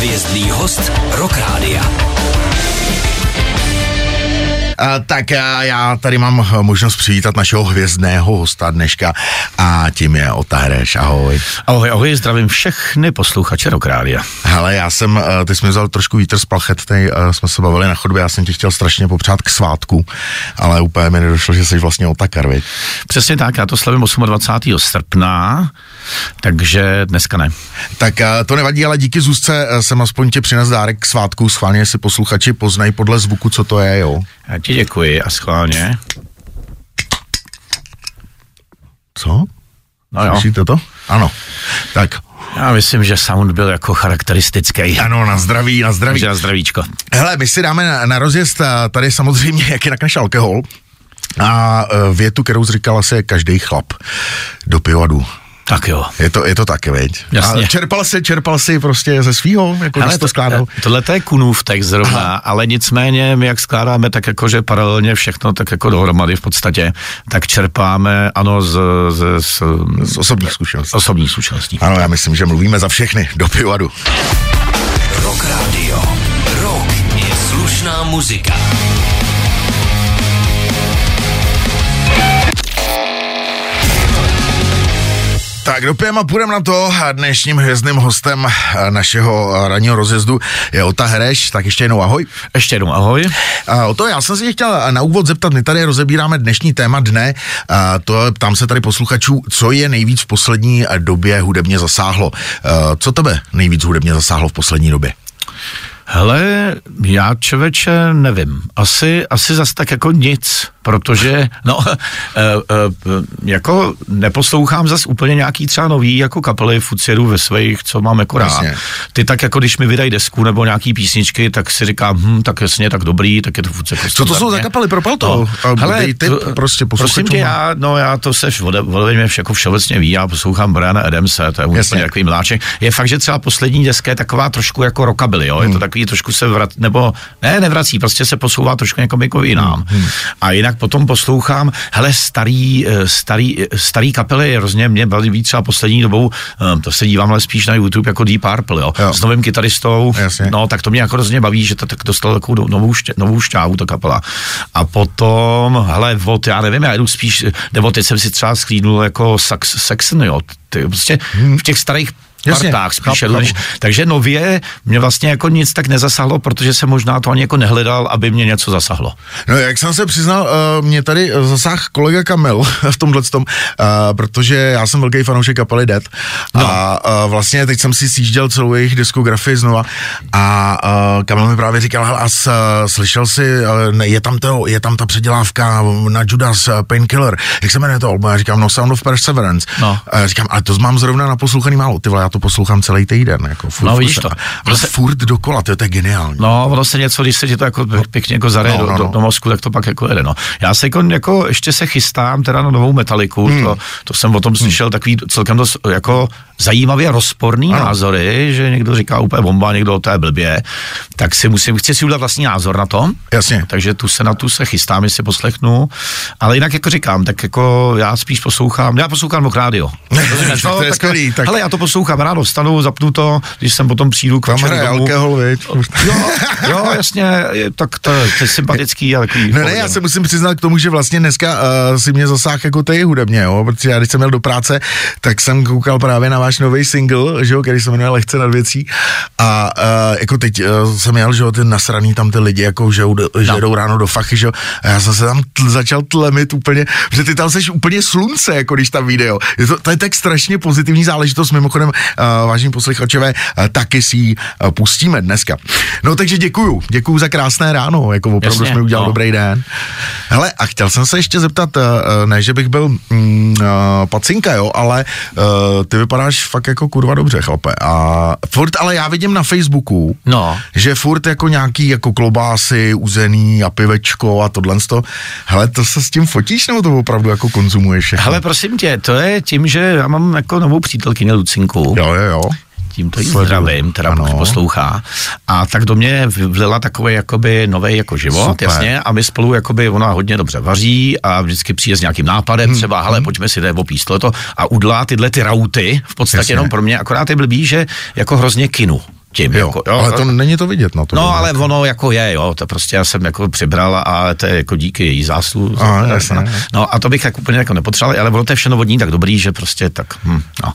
Hvězdný host Rock Rádia. A, tak já, já tady mám eh, možnost přivítat našeho hvězdného hosta dneška a tím je Ota Hreš. Ahoj. Ahoj, ahoj, zdravím všechny posluchače Rock Rádia. Hele, já jsem, eh, ty jsi mi vzal trošku vítr z plachet, tady jsme se bavili na chodbě, já jsem ti chtěl strašně popřát k svátku, ale úplně mi nedošlo, že jsi vlastně Otakar, viď? Přesně tak, já to slavím 28. srpna, takže dneska ne. Tak to nevadí, ale díky Zuzce jsem aspoň tě přines dárek k svátku, schválně si posluchači poznají podle zvuku, co to je, jo? Já ti děkuji a schválně. Co? No jo. Slyšíte to? Ano. Tak, Já myslím, že sound byl jako charakteristický. ano, na zdraví, na zdraví. Takže na zdravíčko. Hele, my si dáme na, na rozjezd tady samozřejmě, jak jinak než alkohol. A e, větu, kterou jsi říkal asi každý chlap do pivadu. Tak jo. Je to, je to taky, veď? Jasně. A čerpal si, čerpal si prostě ze svýho, jako když to skládal. tohle to je Kunův text zrovna, Aha. ale nicméně my jak skládáme tak jako, že paralelně všechno tak jako dohromady v podstatě, tak čerpáme, ano, z, z, z, Z osobních zkušeností. osobních zkušeností. Ano, já myslím, že mluvíme za všechny do pivadu. Rock Radio. Rock je slušná muzika. Tak dopijeme a půjdeme na to. Dnešním hvězdným hostem e, našeho e, ranního rozjezdu je Ota Hereš. Tak ještě jednou ahoj. Ještě jednou ahoj. A o to já jsem si tě chtěl na úvod zeptat, my tady rozebíráme dnešní téma dne, a to je- ptám se tady posluchačů, co je nejvíc v poslední době hudebně zasáhlo. A Co tebe nejvíc hudebně zasáhlo v poslední době? Hele, já člověče nevím. Asi, asi zas tak jako nic, protože, no, e, e, jako neposlouchám zas úplně nějaký třeba nový jako kapely, jedu ve svých, co mám jako rád. Jasně. Ty tak jako když mi vydají desku nebo nějaký písničky, tak si říkám, hm, tak jasně, tak dobrý, tak je to furt jako Co to jsou za kapely, propal to? A dej tip prostě prosím tě, já, no já to se mě jako všeobecně ví, já poslouchám Briana Adamse, to je Jasně. úplně takový mláček. Je fakt, že třeba poslední deska je taková trošku jako rockabilly, jo, je Hmm. to takový trošku se vrat, nebo ne, nevrací, prostě se posouvá trošku někam jako jinám. Hmm. A jinak potom poslouchám, hele, starý, eh, starý, eh, starý kapely, hrozně mě baví třeba poslední dobou, eh, to se dívám ale spíš na YouTube jako Deep Purple, jo, Jo. s novým kytaristou, Jasně. no, tak to mě jako hrozně baví, že to tak dostalo takovou novou, ště, novou šťávu, ta kapela. A potom, hele, od, já nevím, já jdu spíš, nebo teď jsem si třeba sklídnul jako Sax, Saxon, jo, ty, prostě v těch starých Hmm. Jasně, partách spíš chápu, chápu. takže nově mě vlastně jako nic tak nezasahlo, protože jsem možná to ani jako nehledal, aby mě něco zasahlo. No, jak jsem se přiznal, uh, mě tady zasáhl kolega Kamil v tomhle tom, uh, protože já jsem velký fanoušek kapely Dead no. a uh, vlastně teď jsem si sjížděl celou jejich diskografii znova a Kamil mi právě říkal, a slyšel si, je, tam to, je tam ta předělávka na Judas Painkiller, jak se jmenuje to album? Já říkám, no Sound of Perseverance. No. A říkám, ale to mám zrovna naposlouchaný málo, ty vole, to poslouchám celý týden, jako furt, No, vidíš se- to. Ale Zase- furt dokola, to je, to je geniální. No, ono se něco, když se ti to jako pěkně jako zareje No, no, no, do, no. do, do, mozku, tak to pak jako jede, no. Já se jako, jako ještě se chystám teda na novou metaliku, hmm. to, to, jsem o tom slyšel takový celkem dost jako zajímavě rozporný Ano. názory, že někdo říká úplně bomba, někdo to je blbě, tak si musím, chci si udělat vlastní názor na to, Jasně. takže tu se na tu se chystám, jestli poslechnu, ale jinak jako říkám, tak jako já spíš poslouchám, já poslouchám rock rádio. Rozumíš, Tak to je skvělý, tak- Hele, já to poslouchám, ráno vstanu, zapnu to, když jsem potom přijdu k Tam večeru hraje alkohol, viď? Jo, jo, jasně, je, tak to, to je sympatický a takový. Ne, ne, pohodě, já se musím přiznat k tomu, že vlastně dneska uh, si mě zasáhl jako ty hudebně, jo, protože já když jsem měl do práce, tak jsem koukal právě na váš nový single, že jo, který se jmenuje Lehce nad věcí a uh, jako teď uh, jsem jel, že jo, ty nasraný tam ty lidi, jako že, jdou- že No. jdou ráno do fachy, že jo, a já jsem se tam tl, začal tlemit úplně, že ty tam seš úplně slunce, jako když tam video. Je to, to je tak strašně pozitivní záležitost, mimochodem, vážení posluchačové, uh, taky si ji uh, pustíme dneska. No takže děkuju, děkuju za krásné ráno, jako opravdu Jasně, jsme udělal no. dobrý den. Hele, a chtěl jsem se ještě zeptat, eh, eh, ne, že bych byl mm, pacinka, jo, ale ty vypadáš fakt jako kurva dobře, chlape. A furt, ale já vidím na Facebooku, No. že furt jako nějaký jako klobásy, uzený a pivečko a tohle to. Hele, to se s tím fotíš, nebo to opravdu jako konzumuješ všechno? Hele, prosím tě, to je tím, že já mám jako novou přítelkyni Lucinku. Jo, jo, jo. Tímto jí zdravím, teda Ano. poslouchá. A tak do mě vlila takový jakoby nový jako život, Super. jasně, a my spolu jakoby, ona hodně dobře vaří a vždycky přijde s nějakým nápadem, hmm. třeba, hele, pojďme si jde opíst tohleto a udlá tyhle ty rauty, v podstatě Jasně. jenom pro mě, akorát je blbý, že jako hrozně kinu. Tím. Jo, jako, ale to není to vidět na to. No, ale ono jako je, jo, to prostě já jsem jako přibral a to je jako díky její. Aha, jasně, no, no, a to bych tak úplně jako nepotřeboval, ale ono to je všechno vodní tak dobrý, že prostě tak, hm, no.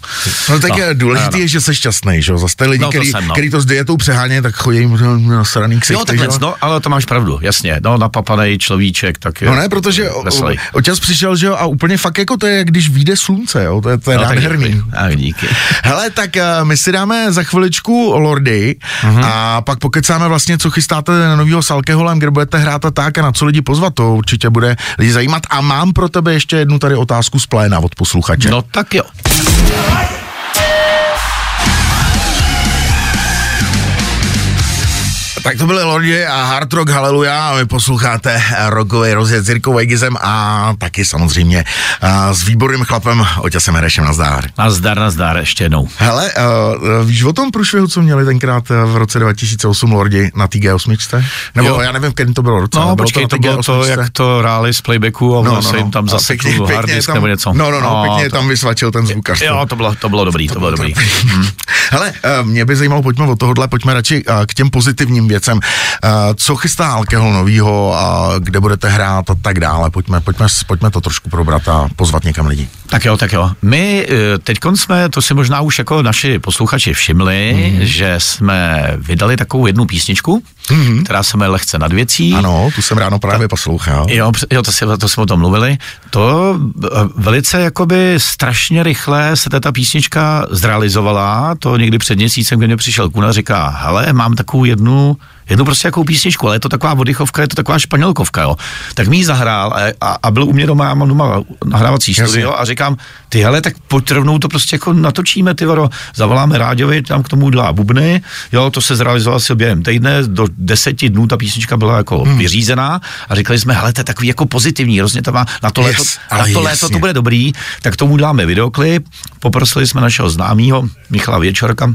No tak je důležité, ano. je, že jsi šťastný, že jo? Zase ty lidi, No, to který, jsem, no. který to s dietou přehánějí, tak chodí na sraný ksichty, Jo, takhle, jo? no, ale to máš pravdu, jasně, no, napapanej človíček, tak je No ne, protože veselý. přišel, že jo, a úplně fakt jako to je, když vyjde slunce, jo, to je, to je No, nádherný. díky. Hele, tak uh, my si dáme za chviličku Lordy Mhm. a pak pokecáme vlastně, co chystáte na novýho s alkoholem, kde budete hrát a tak a na co lidi pozvat, to určitě bude lidi zajímat. A mám pro tebe ještě jednu tady otázku z pléna od posluchače. No tak jo. Tak to byly Lordi a Hard Rock Haleluja a vy posloucháte rockový rozjezd s Jirkou Vejgizem a taky samozřejmě a s výborným chlapem Oťasem Herešem na zdár. Nazdar, ještě jednou. Hele, uh, víš o tom průšvihu, co měli tenkrát eh, v roce 2008 Lordi na té G8? Nebo Jo. já nevím, kterém to bylo roce. No, bylo počkej, to té bylo to, G8? jak to hráli z playbacku a no, no, se jim tam A zaseknul hard disk tam, nebo něco. No, no, no, pěkně to, tam vysvačil ten zvukař. Jo, to bylo, to bylo dobrý, to bylo dobrý. Hele, eh, mě by zajímalo, pojďme od tohohle, pojďme radši eh, k těm pozitivním věcem. Eh, Co chystá alkohol novýho a kde budete hrát a tak dále. Pojďme, pojďme, pojďme to trošku probrat a pozvat někam lidi. Tak jo, tak jo. My teď jsme, to si možná už jako naši posluchači všimli, mm. že jsme vydali takovou jednu písničku, mm. která se jmenuje Lehce nad věcí. Ano, tu jsem ráno právě poslouchal. Jo, jo to, si, to jsme o tom mluvili. To eh, velice jakoby strašně rychle se ta písnička zrealizovala. To někdy před měsícem, kdy mě přišel Kuna, říká, hele, mám takovou jednu jednu prostě jakou písničku, ale je to taková oddychovka, je to taková španělkovka, jo. Tak mi ji zahrál a, a, a byl u mě doma, já mám doma nahrávací Jasně. studio a říkám, ty hele, tak pojď rovnou to prostě jako natočíme, ty varo, zavoláme Ráďovi, tam k tomu dá bubny, jo, to se zrealizovalo asi během týdne, do deseti dnů ta písnička byla jako hmm. vyřízená a říkali jsme, hele, to je takový jako pozitivní, hrozně to má, na to, Yes, léto, ale na to léto to bude dobrý, tak tomu dáme videoklip, poprosili jsme našeho známého Michala Věčorka,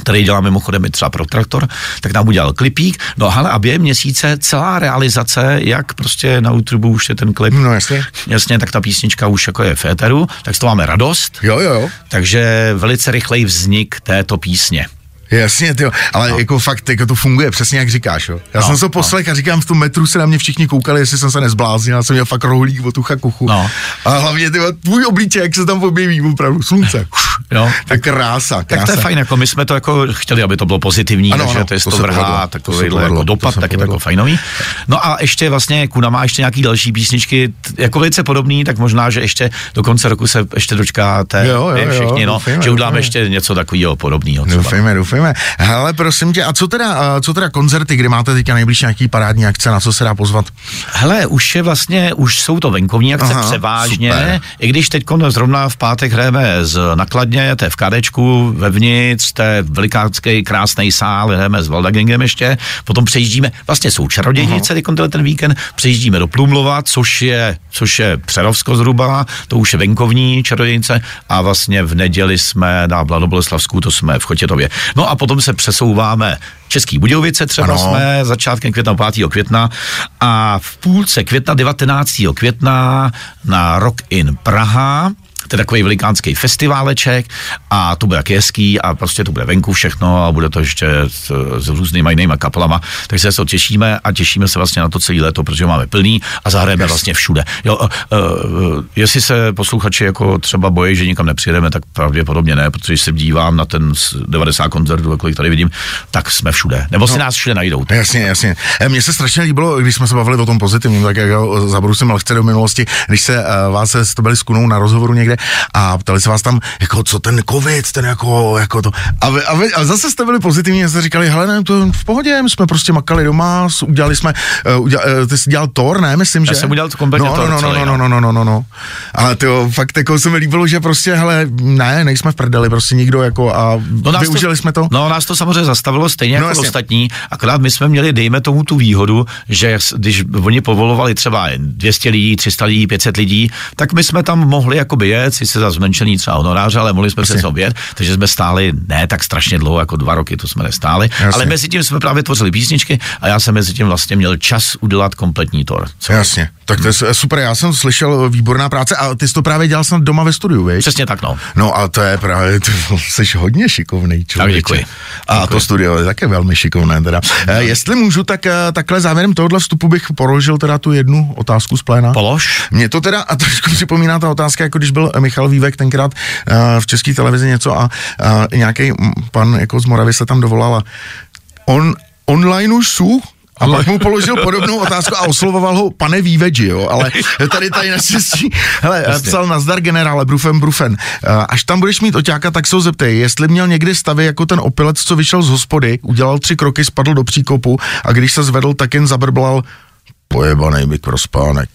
který dělá mimochodem i třeba pro traktor, tak nám udělal klipík. No hele, a během měsíce celá realizace, jak prostě na YouTube už je ten klip, No jasně. jasně, tak ta písnička už jako je v éteru, tak z toho máme radost, Jo, jo, jo. takže velice rychlej vznik této písně. Jasně, ty, ale no. jako fakt, jako to funguje přesně jak říkáš, jo. Já No, jsem se poslech a říkám, v tom metru se na mě všichni koukali, jestli jsem se nezbláznil, já jsem měl fakt rohlík od ucha k uchu. No. A hlavně ty, tvůj obličej, jak se tam objeví, opravdu, slunce. Jo. Tak krása, krása. Tak to je fajn, jako my jsme to jako chtěli, aby to bylo pozitivní, Ano, takže ano, to je to vrhá takovýhle jako to dopad, se tak je to jako fajnový. No a ještě vlastně Kuna má ještě nějaký další písničky, jako velice podobný, tak možná, že ještě do konce roku se ještě dočkáte Jo, jo, vy jo, všichni, no, doufejme, že uděláme doufejme. ještě něco takového podobného. třeba. Doufejme, doufejme. Hele, prosím tě, a co teda, co teda koncerty, kde máte teďka nejbližší nějaký parádní akce, na co se dá pozvat? Hele, už je vlastně, už jsou to venkovní akce Aha, převážně, super. i když teď zrovna v pátek hrajeme z nakladně, to je v KDčku, vevnitř, to je velikánský krásný sál, hrajeme s Valdagingem ještě, potom přejíždíme, vlastně jsou čarodějnice teď tenhle ten víkend, přejíždíme do Plumlova, což je, což je Přerovsko zhruba, to už je venkovní čarodějnice a vlastně v neděli jsme na Bladoboleslavsku, to jsme v Chotětově. No a potom se přesouváme Český Budějovice třeba Ano. jsme jsme začátkem května, 5. května a v půlce května, 19. května na Rock in Praha, to je takový velikánský festiváleček a to bude jak hezký a prostě to bude venku všechno a bude to ještě s, s různýma jinýma kapelama, takže se to těšíme a těšíme se vlastně na to celé léto, protože máme plný a zahrajeme vlastně všude. Jo, uh, uh, jestli se posluchači jako třeba bojí, že nikam nepřijedeme, tak pravděpodobně ne, protože když se dívám na ten s- 90 koncertů, kolik tady vidím, tak jsme všude. Nebo si nás všude najdou. Jasně, jasně. E, Mně se strašně líbilo, když jsme se bavili o tom pozitivním, tak jako zabrousím lehce do minulosti, když se uh, vás se to byli s Kunou na rozhovoru někde a ptali se vás tam, jako co ten covid, ten jako, jako to. A, vy, a, vy, a zase jste byli pozitivní a jste říkali, hele, ne, to v pohodě, my jsme prostě makali doma, udělali jsme, uh, udělal, uh, ty jsi dělal Thor, ne, myslím, Já že? jsem udělal kompletně no, Thor no, no, celý, no, no, no, no, no, no. Ale to fakt jako se mi líbilo, že prostě, hele, ne, nejsme v prdeli, prostě nikdo jako a No nás využili jsme to. No nás to samozřejmě zastavilo stejně No, jako jasně. ostatní, akorát my jsme měli, dejme tomu tu výhodu, že když oni povolovali třeba 200 lidí, 300 lidí, 500 lidí, tak my jsme tam mohli jakoby jet, let, sice za zmenšený třeba honoráře, ale mohli jsme se obět, takže jsme stáli ne tak strašně dlouho, jako dva roky, to jsme nestáli, Jasně. ale mezi tím jsme právě tvořili písničky a já jsem mezi tím vlastně měl čas udělat kompletní tor. Co? Jasně, tak to je super, já jsem slyšel výborná práce a ty jsi to právě dělal snad doma ve studiu, víš? Přesně tak, no. No a to je právě, ty jsi hodně šikovný člověk. děkuji. A to studio je také velmi šikovné teda. E, jestli můžu, tak e, takhle závěrem tohohle vstupu bych položil teda tu jednu otázku z pléna. Polož. Mě to teda a trošku připomíná ta otázka, jako když byl Michal Vývek tenkrát uh, v české televizi něco a uh, nějaký pan jako z Moravy se tam dovolal a on online už jsou? A pak mu položil podobnou otázku a oslovoval ho pane Vývedži, jo, ale tady tady naštěstí, hele, Jasně. psal nazdar generále, brufen, brufen, až tam budeš mít oťáka, tak se ho zeptej, jestli měl někdy stavy jako ten opilec, co vyšel z hospody, udělal tři kroky, spadl do příkopu a když se zvedl, tak jen zabrblal pojebanej byk pro spánek.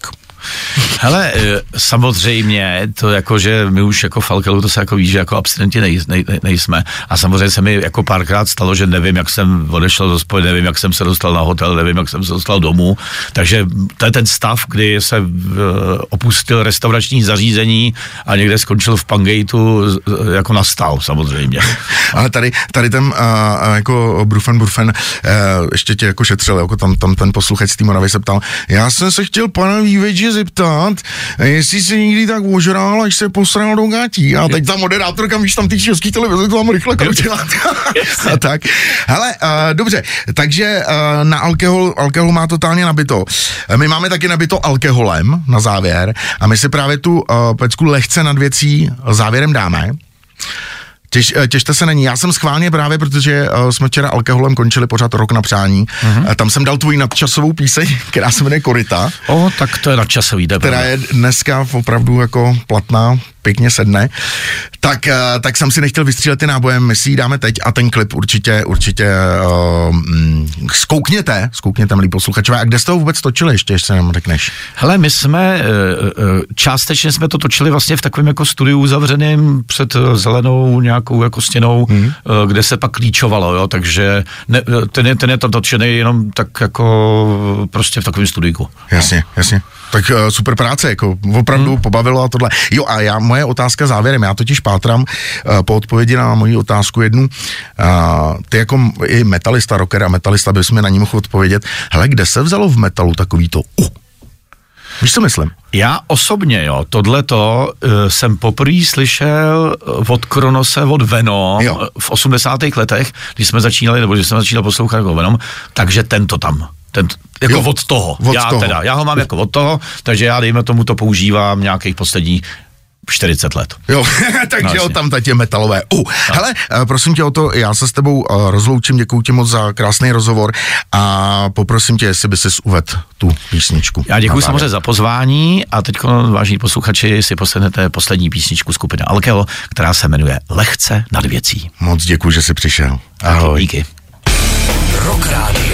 Hele, eh, samozřejmě, to jako, že my už jako Falkelu, to se jako ví, že jako abstinenti nej, nej, nej, nejsme. A samozřejmě se mi jako párkrát stalo, že nevím, jak jsem odešel do spoj, nevím, jak jsem se dostal na hotel, nevím, jak jsem se dostal domů. Takže to je ten stav, kdy se uh, opustil restaurační zařízení a někde skončil v Pangejtu, z- jako nastal samozřejmě. Ale tady, tady ten uh, jako Brufen Brufen ještě tě jako šetřil, jako tam, tam ten posluchač z té Moravy se ptal, já jsem se chtěl pana Vývedže zeptat, jestli se někdy tak ožrál, až se posral do gátí. A teď ta moderátorka, víš, tam ty český televize, to tam rychle kroutila. a tak. Hele, uh, dobře, takže uh, na alkohol, alkohol má totálně nabito. My máme taky nabito alkoholem na závěr a my si právě tu uh, pecku lehce nad věcí závěrem dáme. Těž, eh, těšte se na ní. Já jsem schválně právě, protože uh, jsme včera alkoholem končili pořád rok na přání. Uh-huh. Tam jsem dal tvoji nadčasovou píseň, která se jmenuje Korita, O, tak to je nadčasový, to je která je dneska opravdu jako platná, pěkně sedne. Tak, uh, tak jsem si nechtěl vystřílet ty nábojem, my si ji dáme teď a ten klip určitě, určitě uh, mm, zkoukněte, zkoukněte, milí posluchačové. A kde jste ho vůbec točili ještě, ještě nám řekneš? Hele, my jsme, eh, eh, částečně jsme to točili vlastně v takovém jako studiu uzavřeném před eh, zelenou nějakou jako stěnou, hmm. kde se pak klíčovalo, jo, takže ne, eh, ten, je, ten je tam točený jenom tak jako prostě v takovém studíku. Jasně, jasně. Tak uh, super práce, jako opravdu hmm. pobavilo a tohle. Jo a já, moje otázka závěrem, já totiž pátram uh, po odpovědi na moji otázku jednu, uh, ty jako i metalista, rocker a metalista bys mi na ní mohl odpovědět, hele, kde se vzalo v metalu takový to uh? Víš, co myslím? Já osobně, jo, tohleto uh, jsem poprvé slyšel eh, od Kronose, od Venom Jo. eh, v 80. letech, když jsme začínali, nebo když jsem začínal poslouchat jako Venom, takže tento tam. Ten, jako Jo, od toho. od já toho. teda, já ho mám jako od toho, takže já dejme tomu to používám nějakých posledních 40 let. Jo, takže No, tam teď je metalové. Uh, hele, eh, prosím tě o to, já se s tebou eh, rozloučím, děkuji ti moc za krásný rozhovor a poprosím tě, jestli by si uvedl tu písničku. Já děkuji samozřejmě za pozvání a teď, vážení posluchači, si poslechnete poslední písničku skupiny Alkeo, která se jmenuje Lehce nad věcí. Moc děkuji, že jsi přišel. Ahoj. Díky. Rock Radio.